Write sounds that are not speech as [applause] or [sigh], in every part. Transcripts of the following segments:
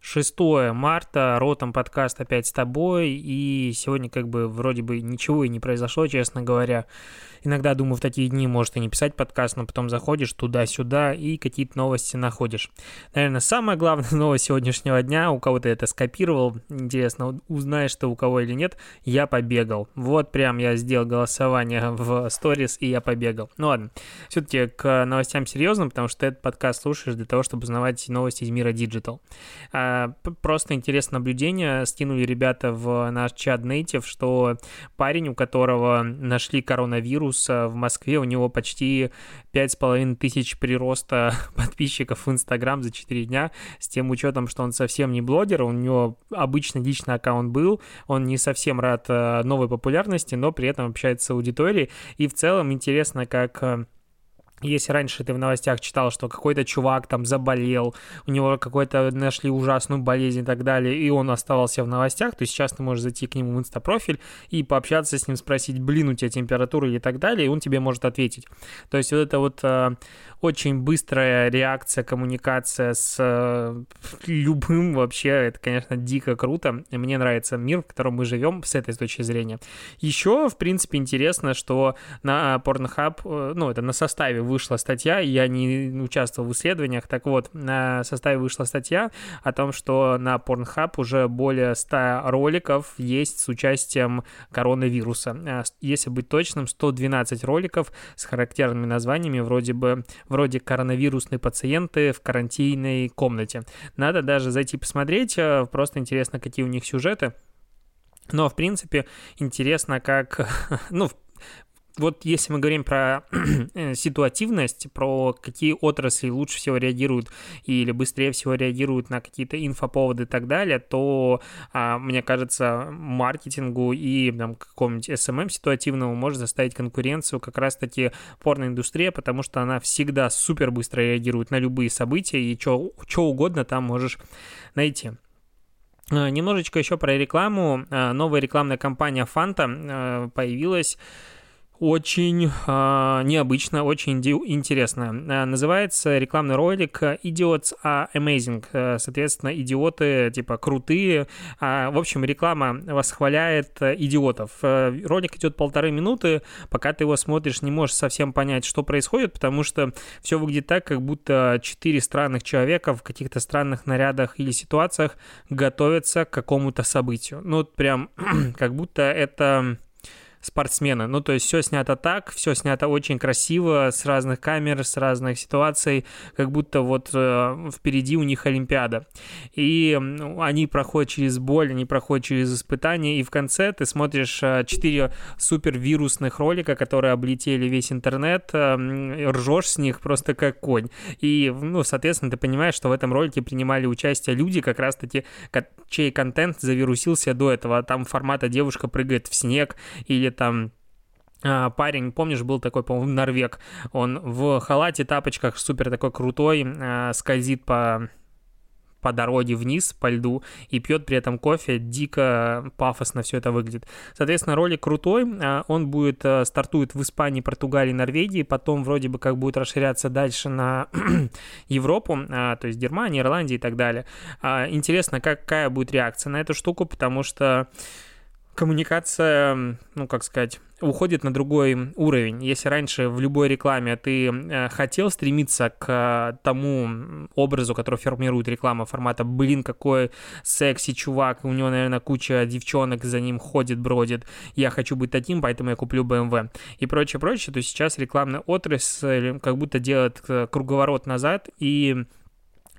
6 марта, Ротом подкаст опять с тобой, и сегодня как бы вроде бы ничего и не произошло, честно говоря. Иногда, думаю, в такие дни может и не писать подкаст, но потом заходишь туда-сюда и какие-то новости находишь. Наверное, самая главная [laughs] новость сегодняшнего дня, у кого то это скопировал, интересно, узнаешь ты у кого или нет, я побегал. Вот прям я сделал голосование в сторис, и я побегал. Ну ладно, все-таки к новостям серьезным, потому что этот подкаст слушаешь для того, чтобы узнавать новости из мира Digital. А, просто интересное наблюдение. Скинули ребята в наш чат Native, что парень, у которого нашли коронавирус в Москве, у него почти 5,5 тысяч прироста [laughs] подписчиков в Инстаграм за 4 дня, с тем учетом, что он совсем не блогер, у него обычно личный аккаунт был, он не совсем рад э, новой популярности, но при этом общается с аудиторией, и в целом интересно, как э, если раньше ты в новостях читал, что какой-то чувак там заболел, у него какой-то нашли ужасную болезнь и так далее, и он оставался в новостях, то сейчас ты можешь зайти к нему в инстапрофиль и пообщаться с ним, спросить, блин, у тебя температура или так далее, и он тебе может ответить. То есть вот это вот э, очень быстрая реакция, коммуникация с э, любым [laughs] вообще, это, конечно, дико круто. Мне нравится мир, в котором мы живем с этой точки зрения. Еще, в принципе, интересно, что на Pornhub, э, ну, это на составе вышла статья, я не участвовал в исследованиях, так вот, на составе вышла статья о том, что на Pornhub уже более 100 роликов есть с участием коронавируса. Э, если быть точным, 112 роликов с характерными названиями вроде бы вроде коронавирусные пациенты в карантинной комнате. Надо даже зайти посмотреть, э, просто интересно, какие у них сюжеты. Но, в принципе, интересно, как... [laughs] Ну, вот если мы говорим про [clears throat] э, ситуативность, про какие отрасли лучше всего реагируют или быстрее всего реагируют на какие-то инфоповоды и так далее, то, а, мне кажется, маркетингу и там, какому-нибудь SMM эм ситуативному может заставить конкуренцию как раз-таки порноиндустрия, потому что она всегда супер быстро реагирует на любые события, и что угодно там можешь найти. А, немножечко еще про рекламу. А, новая рекламная кампания Fanta появилась очень э, необычно, очень интересно. Э, называется рекламный ролик «Idiots are amazing». Э, соответственно, идиоты типа крутые. Э, в общем, реклама восхваляет идиотов. Э, ролик идет полторы минуты. Пока ты его смотришь, не можешь совсем понять, что происходит, потому что все выглядит так, как будто четыре странных человека в каких-то странных нарядах или ситуациях готовятся к какому-то событию. Ну, прям [clears throat] как будто это спортсмена. Ну, то есть все снято так, все снято очень красиво, с разных камер, с разных ситуаций, как будто вот э, впереди у них Олимпиада. И ну, они проходят через боль, они проходят через испытания, и в конце ты смотришь э, 4 супер вирусных ролика, которые облетели весь интернет, э, ржешь с них просто как конь. И, ну, соответственно, ты понимаешь, что в этом ролике принимали участие люди, как раз-таки, чей контент завирусился до этого. Там формата девушка прыгает в снег или там а, парень, помнишь, был такой, по-моему, норвег, он в халате, тапочках, супер такой крутой, а, скользит по по дороге вниз, по льду, и пьет при этом кофе, дико пафосно все это выглядит. Соответственно, ролик крутой, а, он будет, стартует в Испании, Португалии, Норвегии, потом вроде бы как будет расширяться дальше на [clears throat] Европу, то есть Германия, Ирландия и так далее. Интересно, какая будет реакция на эту штуку, потому что коммуникация, ну, как сказать, уходит на другой уровень. Если раньше в любой рекламе ты э, хотел стремиться к тому образу, который формирует реклама формата «Блин, какой секси чувак, у него, наверное, куча девчонок за ним ходит, бродит, я хочу быть таким, поэтому я куплю BMW» и прочее, прочее, то сейчас рекламная отрасль как будто делает э, круговорот назад и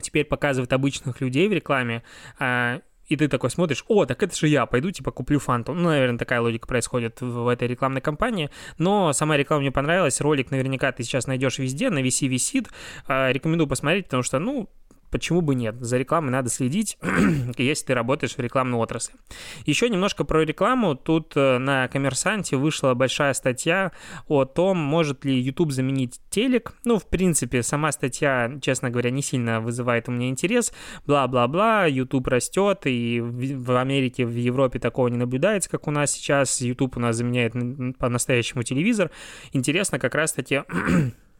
теперь показывает обычных людей в рекламе, а, и ты такой смотришь, о, так это же я, пойду, типа, куплю фанту. Ну, наверное, такая логика происходит в, этой рекламной кампании, но сама реклама мне понравилась, ролик наверняка ты сейчас найдешь везде, на VC висит, а, рекомендую посмотреть, потому что, ну, почему бы нет? За рекламой надо следить, [clears throat] если ты работаешь в рекламной отрасли. Еще немножко про рекламу. Тут э, на Коммерсанте вышла большая статья о том, может ли YouTube заменить телек. Ну, в принципе, сама статья, честно говоря, не сильно вызывает у меня интерес. Бла-бла-бла, YouTube растет, и в Америке, в Европе такого не наблюдается, как у нас сейчас. YouTube у нас заменяет по-настоящему телевизор. Интересно как раз-таки [clears throat]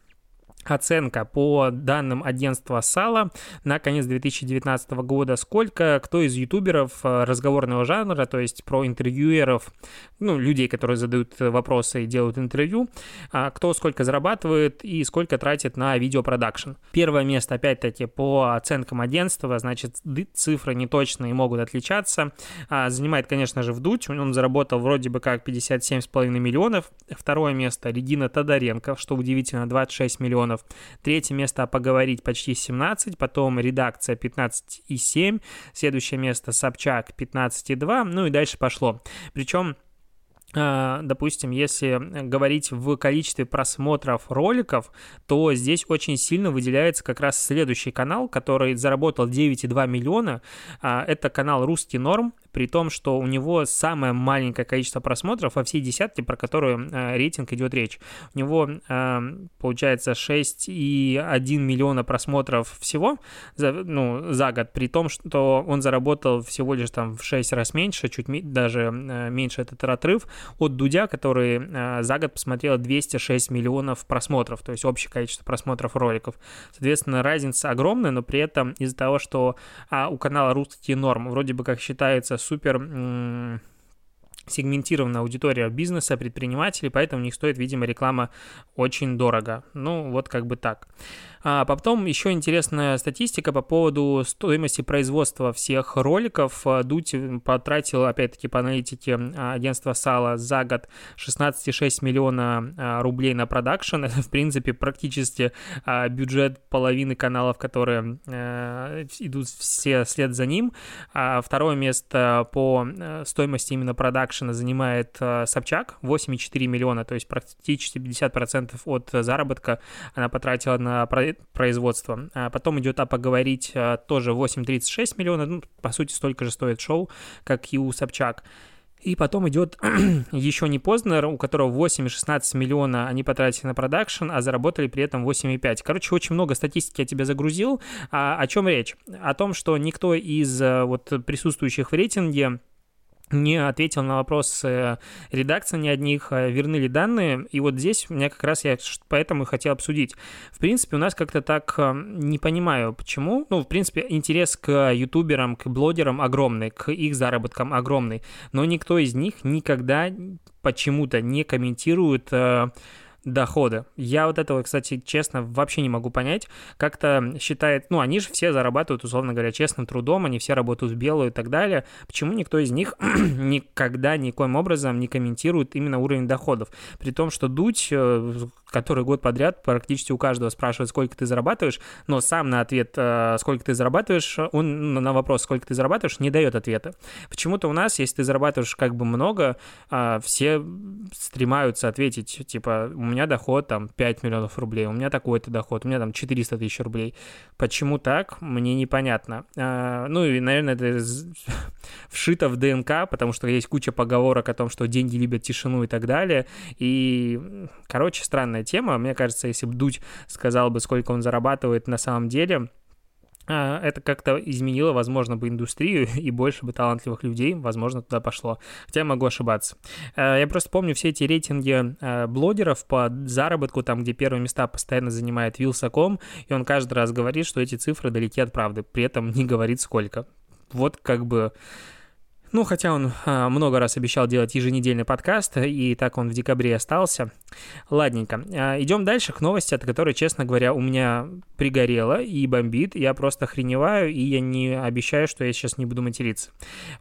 оценка по данным агентства Сала на конец 2019 года, сколько кто из ютуберов э, разговорного жанра, то есть про интервьюеров, ну, людей, которые задают вопросы и делают интервью, а, кто сколько зарабатывает и сколько тратит на видеопродакшн. Первое место, опять-таки, по оценкам агентства, значит, цифры неточные могут отличаться. А, занимает, конечно же, Вдуть, он заработал вроде бы как 57,5 миллионов. Второе место Регина Тодоренко, что удивительно, 26 миллионов миллионов. Третье место «Поговорить» почти 17, потом «Редакция» 15,7, следующее место «Собчак» 15,2, ну и дальше пошло. Причем а, допустим, если говорить в количестве просмотров роликов, то здесь очень сильно выделяется как раз следующий канал, который заработал 9,2 миллиона. А, это канал «Русский норм», при том, что у него самое маленькое количество просмотров во всей десятке, про которую э, рейтинг идет речь. У него э, получается 6,1 миллиона просмотров всего за, ну, за год, при том, что он заработал всего лишь там в 6 раз меньше, чуть даже э, меньше этот отрыв от Дудя, который э, за год посмотрел 206 миллионов просмотров, то есть общее количество просмотров роликов. Соответственно, разница огромная, но при этом из-за того, что а, у канала «Русские нормы» вроде бы как считается супер сегментированная аудитория бизнеса, предпринимателей, поэтому у них стоит, видимо, реклама очень дорого. Ну, вот как бы так. А потом еще интересная статистика по поводу стоимости производства всех роликов. Дуть потратил, опять-таки, по аналитике а, агентства Сала за год 16,6 миллиона а, рублей на продакшн. Это, [laughs] в принципе, практически а, бюджет половины каналов, которые идут все след за ним. Второе место по стоимости именно продакшена занимает Собчак, 8,4 миллиона, то есть практически 50% от заработка она потратила на производства. А потом идет «А поговорить» а, тоже 8,36 миллиона, ну, по сути, столько же стоит шоу, как и у Собчак. И потом идет [clears throat] еще не Познер, у которого 8,16 миллиона они потратили на продакшн, а заработали при этом 8,5. Короче, очень много статистики я тебе загрузил. А, о чем речь? О том, что никто из а, вот присутствующих в рейтинге не ответил на вопрос э, редакции ни одних, э, верны ли данные. И вот здесь у меня как раз я поэтому и хотел обсудить. В принципе, у нас как-то так э, не понимаю, почему. Ну, в принципе, интерес к ютуберам, к блогерам огромный, к их заработкам огромный. Но никто из них никогда почему-то не комментирует дохода. Я вот этого, кстати, честно, вообще не могу понять. Как-то считает, ну, они же все зарабатывают, условно говоря, честным трудом, они все работают в белую и так далее. Почему никто из них [clears throat] никогда никоим образом не комментирует именно уровень доходов? При том, что Дудь, э, который год подряд практически у каждого спрашивает, сколько ты зарабатываешь, но сам на ответ, э, сколько ты зарабатываешь, он на вопрос, сколько ты зарабатываешь, не дает ответа. Почему-то у нас, если ты зарабатываешь как бы много, э, все стремаются ответить, типа, у меня доход там 5 миллионов рублей, у меня такой-то доход, у меня там 400 тысяч рублей. Почему так, мне непонятно. А, ну и, наверное, это [laughs] вшито в ДНК, потому что есть куча поговорок о том, что деньги любят тишину и так далее. И, короче, странная тема. Мне кажется, если бы Дудь сказал бы, сколько он зарабатывает на самом деле, а, это как-то изменило, возможно, бы индустрию, [laughs] и больше бы талантливых людей, возможно, туда пошло. Хотя я могу ошибаться. А, я просто помню все эти рейтинги а, блогеров по заработку, там, где первые места постоянно занимает Вилсаком, и он каждый раз говорит, что эти цифры далеки от правды, при этом не говорит сколько. Вот как бы ну, хотя он а, много раз обещал делать еженедельный подкаст, и так он в декабре остался. Ладненько. А, идем дальше к новости, от которой, честно говоря, у меня пригорело и бомбит. Я просто охреневаю, и я не обещаю, что я сейчас не буду материться.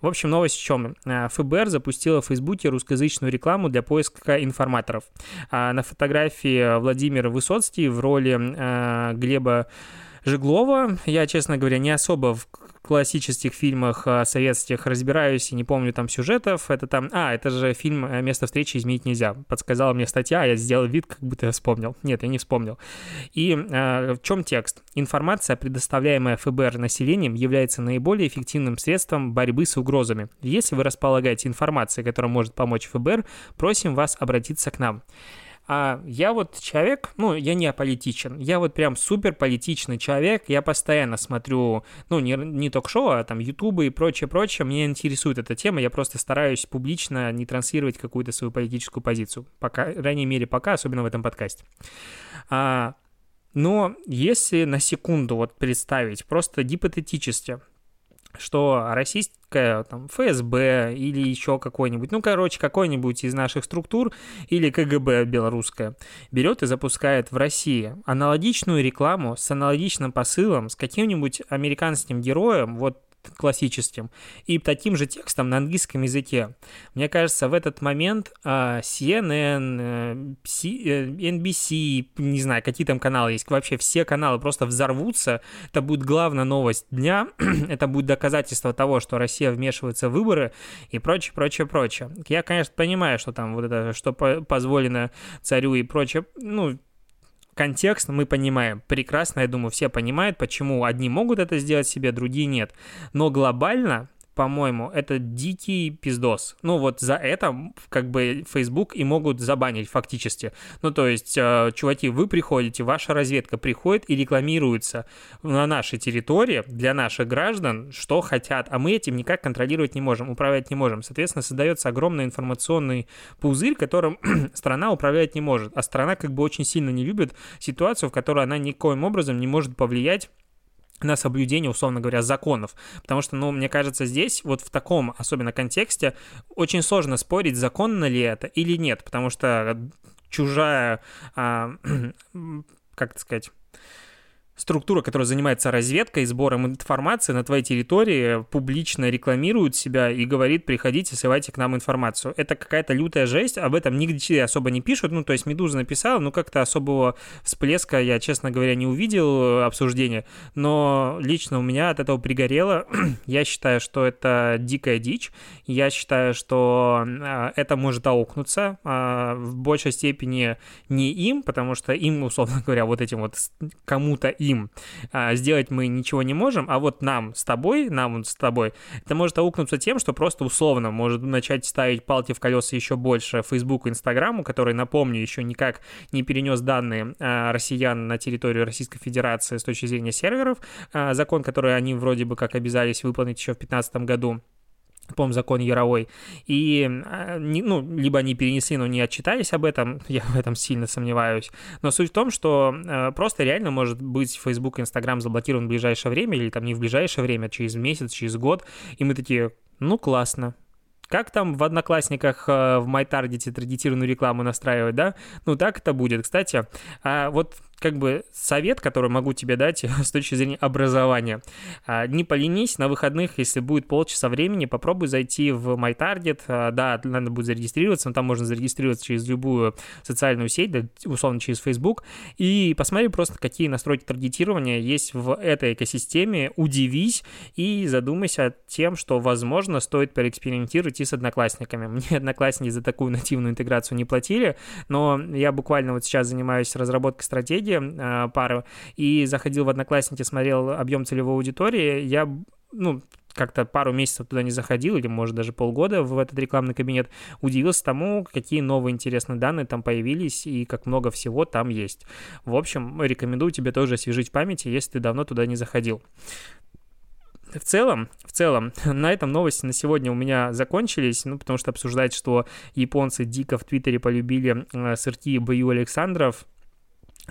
В общем, новость в чем? А, ФБР запустила в Фейсбуке русскоязычную рекламу для поиска информаторов. А, на фотографии Владимир Высоцкий в роли а, Глеба Жеглова. Я, честно говоря, не особо в классических фильмах а, советских разбираюсь и не помню там сюжетов. Это там... А, это же фильм э, «Место встречи изменить нельзя». Подсказала мне статья, а я сделал вид, как будто я вспомнил. Нет, я не вспомнил. И э, в чем текст? Информация, предоставляемая ФБР населением, является наиболее эффективным средством борьбы с угрозами. Если вы располагаете информацией, которая может помочь ФБР, просим вас обратиться к нам. А я вот человек, ну, я не аполитичен, я вот прям супер политичный человек, я постоянно смотрю, ну, не, не ток-шоу, а там ютубы и прочее, прочее, меня интересует эта тема, я просто стараюсь публично не транслировать какую-то свою политическую позицию, по крайней мере, пока, особенно в этом подкасте. А, но если на секунду вот представить, просто гипотетически, что российская там, ФСБ или еще какой-нибудь, ну, короче, какой-нибудь из наших структур или КГБ белорусская берет и запускает в России аналогичную рекламу с аналогичным посылом, с каким-нибудь американским героем, вот классическим, и таким же текстом на английском языке. Мне кажется, в этот момент а, CNN, NBC, э, не знаю, какие там каналы есть, вообще все каналы просто взорвутся. Это будет главная новость дня, [clears throat] это будет доказательство того, что Россия вмешивается в выборы и прочее, прочее, прочее. Я, конечно, понимаю, что там вот это, что позволено царю и прочее, ну, контекст мы понимаем прекрасно, я думаю, все понимают, почему одни могут это сделать себе, другие нет. Но глобально по-моему, это дикий пиздос. Ну вот за это как бы Facebook и могут забанить фактически. Ну то есть, э, чуваки, вы приходите, ваша разведка приходит и рекламируется на нашей территории для наших граждан, что хотят, а мы этим никак контролировать не можем, управлять не можем. Соответственно, создается огромный информационный пузырь, которым [clears throat] страна управлять не может. А страна как бы очень сильно не любит ситуацию, в которой она никоим образом не может повлиять на соблюдение, условно говоря, законов. Потому что, ну, мне кажется, здесь, вот в таком особенно контексте, очень сложно спорить, законно ли это или нет, потому что чужая, а, [clears throat] как это сказать, структура, которая занимается разведкой, сбором информации на твоей территории, публично рекламирует себя и говорит, приходите, сливайте к нам информацию. Это какая-то лютая жесть, об этом нигде особо не пишут, ну, то есть Медуза написала, но как-то особого всплеска я, честно говоря, не увидел э, обсуждения, но лично у меня от этого пригорело. [clears throat] я считаю, что это дикая дичь, я считаю, что э, это может аукнуться э, в большей степени не им, потому что им, условно говоря, вот этим вот кому-то им им. А, сделать мы ничего не можем, а вот нам с тобой, нам с тобой, это может аукнуться тем, что просто условно может начать ставить палки в колеса еще больше Facebook и Инстаграму, который, напомню, еще никак не перенес данные а, россиян на территорию Российской Федерации с точки зрения серверов, а, закон, который они вроде бы как обязались выполнить еще в 2015 году по-моему, закон Яровой, и, а, ну, либо они перенесли, но не отчитались об этом, [laughs] я в этом сильно сомневаюсь, но суть в том, что э, просто реально может быть Facebook и Instagram заблокирован в ближайшее время, или там не в ближайшее время, а через месяц, через год, и мы такие, ну, классно, как там в Одноклассниках э, в MyTarget таргетированную рекламу настраивать, да? Ну, так это будет. Кстати, а вот как бы совет, который могу тебе дать [laughs] с точки зрения образования. А, не поленись на выходных, если будет полчаса времени, попробуй зайти в MyTarget. А, да, надо будет зарегистрироваться, но там можно зарегистрироваться через любую социальную сеть, условно через Facebook, и посмотри просто, какие настройки таргетирования есть в этой экосистеме, удивись и задумайся тем, что, возможно, стоит поэкспериментировать и с одноклассниками. [laughs] Мне одноклассники за такую нативную интеграцию не платили, но я буквально вот сейчас занимаюсь разработкой стратегии, коллеги э, пары, и заходил в Одноклассники, смотрел объем целевой аудитории, я, ну, как-то пару месяцев туда не заходил, или, может, даже полгода в этот рекламный кабинет, удивился тому, какие новые интересные данные там появились и как много всего там есть. В общем, рекомендую тебе тоже освежить в памяти, если ты давно туда не заходил. В целом, в целом, [laughs] на этом новости на сегодня у меня закончились, ну, потому что обсуждать, что японцы дико в Твиттере полюбили э, сырки Б.Ю. Александров,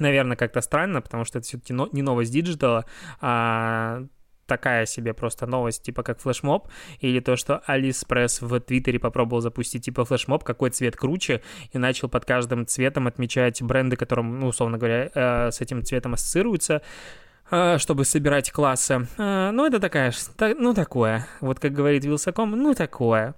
наверное, как-то странно, потому что это все-таки не новость диджитала, а такая себе просто новость, типа как флешмоб, или то, что Алиспресс в Твиттере попробовал запустить типа флешмоб, какой цвет круче, и начал под каждым цветом отмечать бренды, которым, ну, условно говоря, э, с этим цветом ассоциируются. А, чтобы собирать классы. А, ну, это такая, ну, такое. Вот как говорит Вилсаком, ну, такое.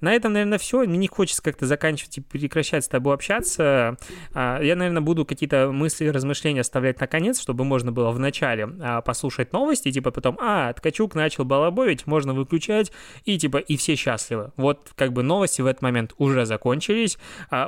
На этом, наверное, все. Мне не хочется как-то заканчивать и прекращать с тобой общаться. А, я, наверное, буду какие-то мысли, размышления оставлять на конец, чтобы можно было в начале послушать новости, типа потом, а, Ткачук начал балабовить, можно выключать, и типа, и все счастливы. Вот как бы новости в этот момент уже закончились,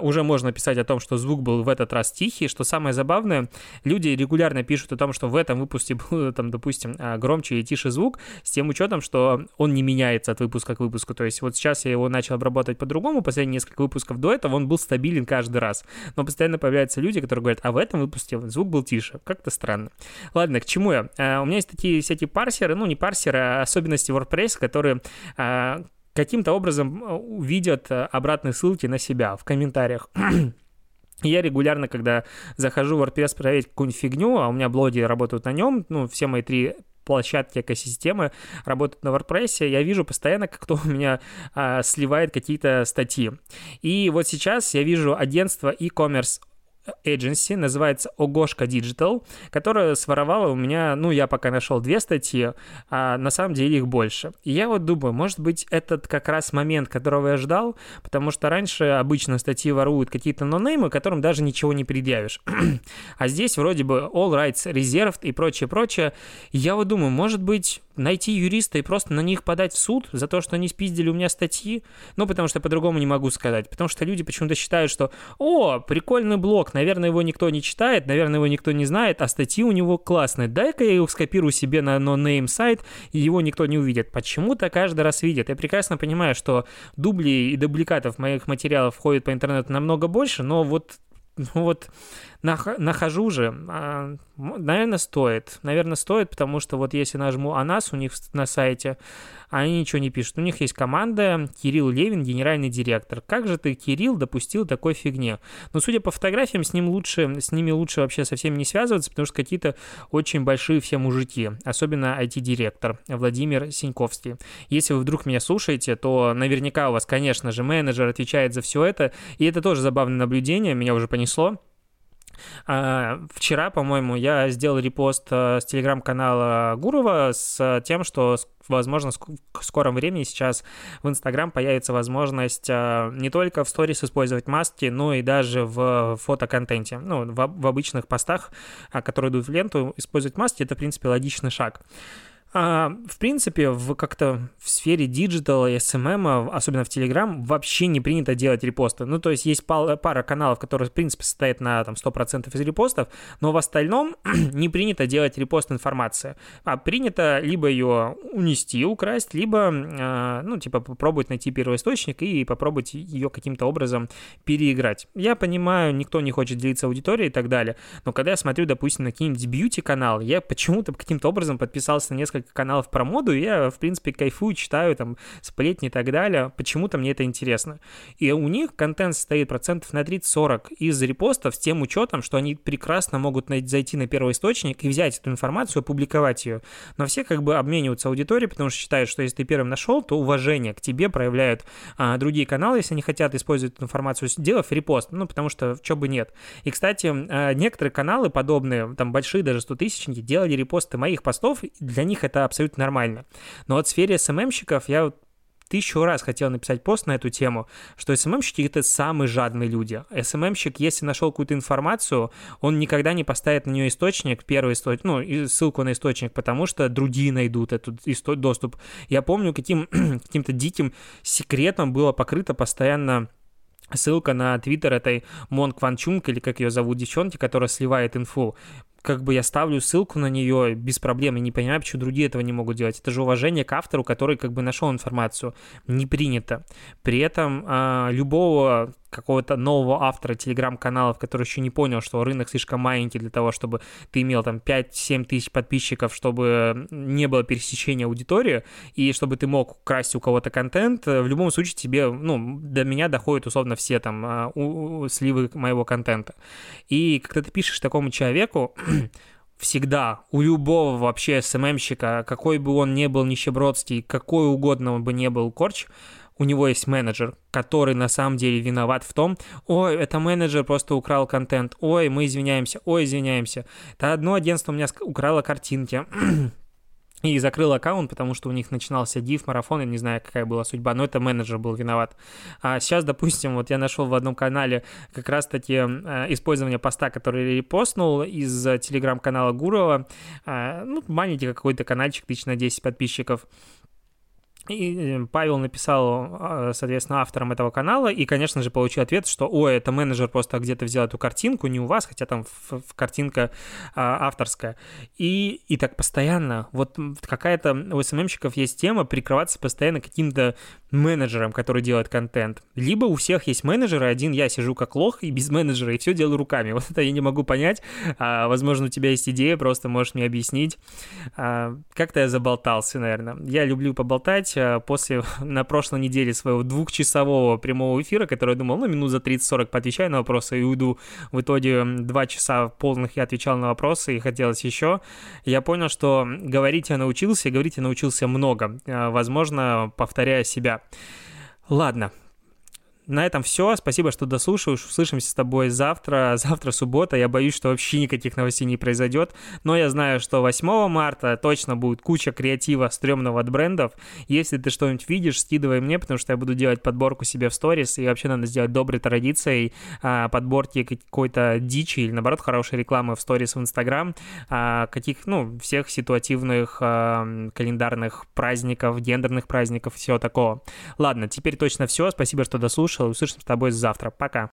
уже можно писать о том, что звук был в этот раз тихий, что самое забавное, люди регулярно пишут о том, что в этом выпуске был, [laughs] там, допустим, а, громче и тише звук, с тем учетом, что он не меняется от выпуска к выпуску. То есть вот сейчас я его начал обрабатывать по-другому, последние несколько выпусков до этого он был стабилен каждый раз. Но постоянно появляются люди, которые говорят, а в этом выпуске звук был тише. Как-то странно. Ладно, к чему я? А, у меня есть такие всякие парсеры, ну не парсеры, а особенности WordPress, которые а, каким-то образом видят обратные ссылки на себя в комментариях. [clears throat] Я регулярно, когда захожу в WordPress проверить какую-нибудь фигню, а у меня блоги работают на нем, ну, все мои три площадки экосистемы работают на WordPress, я вижу постоянно, как кто у меня а, сливает какие-то статьи. И вот сейчас я вижу агентство e-commerce agency, называется Огошка Digital, которая своровала у меня, ну, я пока нашел две статьи, а на самом деле их больше. И я вот думаю, может быть, этот как раз момент, которого я ждал, потому что раньше обычно статьи воруют какие-то нонеймы, которым даже ничего не предъявишь. [clears throat] а здесь вроде бы all rights reserved и прочее-прочее. Я вот думаю, может быть, найти юриста и просто на них подать в суд за то, что они спиздили у меня статьи? Ну, потому что по-другому не могу сказать. Потому что люди почему-то считают, что «О, прикольный блог, наверное, его никто не читает, наверное, его никто не знает, а статьи у него классные. Дай-ка я их скопирую себе на no-name сайт, и его никто не увидит». Почему-то каждый раз видят. Я прекрасно понимаю, что дублей и дубликатов моих материалов ходит по интернету намного больше, но вот [laughs] ну вот нахожу же, а, наверное, стоит. Наверное, стоит, потому что вот если нажму о нас у них на сайте, они ничего не пишут. У них есть команда Кирилл Левин, генеральный директор. Как же ты, Кирилл, допустил такой фигне? Но судя по фотографиям, с, ним лучше, с ними лучше вообще совсем не связываться, потому что какие-то очень большие все мужики, особенно IT-директор Владимир Синьковский. Если вы вдруг меня слушаете, то наверняка у вас, конечно же, менеджер отвечает за все это, и это тоже забавное наблюдение, меня уже понесло. А, вчера, по-моему, я сделал репост э, с телеграм-канала Гурова с тем, что возможно, в скором времени сейчас в Инстаграм появится возможность э, не только в сторис использовать маски, но и даже в фотоконтенте. Ну, в, в обычных постах, а, которые идут в ленту, использовать маски — это, в принципе, логичный шаг. А, в принципе, в как-то в сфере диджитала и SMM, особенно в Telegram, вообще не принято делать репосты. Ну, то есть есть пара каналов, которые, в принципе, состоят на там, 100% из репостов, но в остальном [clears throat] не принято делать репост информации. А принято либо ее унести, украсть, либо, а, ну, типа, попробовать найти первоисточник и попробовать ее каким-то образом переиграть. Я понимаю, никто не хочет делиться аудиторией и так далее, но когда я смотрю, допустим, на какие-нибудь бьюти-каналы, я почему-то каким-то образом подписался на несколько каналов про моду, и я, в принципе, кайфую, читаю там сплетни и так далее. Почему-то мне это интересно. И у них контент состоит процентов на 30-40 из репостов с тем учетом, что они прекрасно могут зайти на первый источник и взять эту информацию, опубликовать ее. Но все как бы обмениваются аудиторией, потому что считают, что если ты первым нашел, то уважение к тебе проявляют а, другие каналы, если они хотят использовать эту информацию, сделав репост, ну, потому что что бы нет. И, кстати, а, некоторые каналы подобные, там большие даже 100 тысячники, делали репосты моих постов, для них это абсолютно нормально. Но вот в сфере СММщиков я тысячу раз хотел написать пост на эту тему, что СММщики — это самые жадные люди. СММщик, если нашел какую-то информацию, он никогда не поставит на нее источник, первый источник, ну, ссылку на источник, потому что другие найдут этот доступ. Я помню, каким [clears throat] каким-то диким секретом было покрыто постоянно ссылка на твиттер этой Мон Кванчунг, или как ее зовут девчонки, которая сливает инфу как бы я ставлю ссылку на нее без проблем, и не понимаю, почему другие этого не могут делать. Это же уважение к автору, который как бы нашел информацию. Не принято. При этом э, любого какого-то нового автора телеграм-каналов, который еще не понял, что рынок слишком маленький для того, чтобы ты имел там 5-7 тысяч подписчиков, чтобы не было пересечения аудитории, и чтобы ты мог красть у кого-то контент, в любом случае тебе, ну, до меня доходят условно все там а, у, у, сливы моего контента. И когда ты пишешь такому человеку, [clears throat] всегда у любого вообще СММщика, какой бы он ни был нищебродский, какой угодно он бы не был корч, у него есть менеджер, который на самом деле виноват в том, ой, это менеджер просто украл контент, ой, мы извиняемся, ой, извиняемся. Это одно агентство у меня украло картинки, [clears throat] и закрыл аккаунт, потому что у них начинался див, марафон, я не знаю, какая была судьба, но это менеджер был виноват. А сейчас, допустим, вот я нашел в одном канале как раз-таки э, использование поста, который репостнул из телеграм-канала Гурова, э, ну, маленький какой-то каналчик, тысяч на 10 подписчиков, и э, Павел написал, а, соответственно, автором этого канала, и, конечно же, получил ответ, что, ой, это менеджер просто где-то взял эту картинку, не у вас, хотя там картинка а, авторская. И, и так постоянно. Вот какая-то у СММщиков есть тема прикрываться постоянно каким-то менеджером, который делает контент. Либо у всех есть менеджеры, один я сижу как лох и без менеджера, и все делаю руками. [laughs] Вот это я не могу понять. А, возможно, у тебя есть идея, просто можешь мне объяснить. А, как-то я заболтался, наверное. Я люблю поболтать, после [laughs] на прошлой неделе своего двухчасового прямого эфира, который я думал, ну, минут за 30-40 поотвечаю на вопросы и уйду. В итоге два часа полных я отвечал на вопросы и хотелось еще. Я понял, что говорить я научился, и говорить я научился много, э, возможно, повторяя себя. Ладно, на этом все. Спасибо, что дослушаешь. Услышимся с тобой завтра. [laughs] Завтра суббота. Я боюсь, что вообще никаких новостей не произойдет. Но я знаю, что 8 марта точно будет куча креатива стрёмного от брендов. Если ты что-нибудь видишь, скидывай мне, потому что я буду делать подборку себе в сторис. И вообще надо сделать доброй традицией а, подборки какой-то дичи или, наоборот, хорошей рекламы в сторис в Инстаграм. А, каких, ну, всех ситуативных а, календарных праздников, гендерных праздников, всего такого. Ладно, теперь точно все. Спасибо, что дослушал слушал. Услышим с тобой завтра. Пока.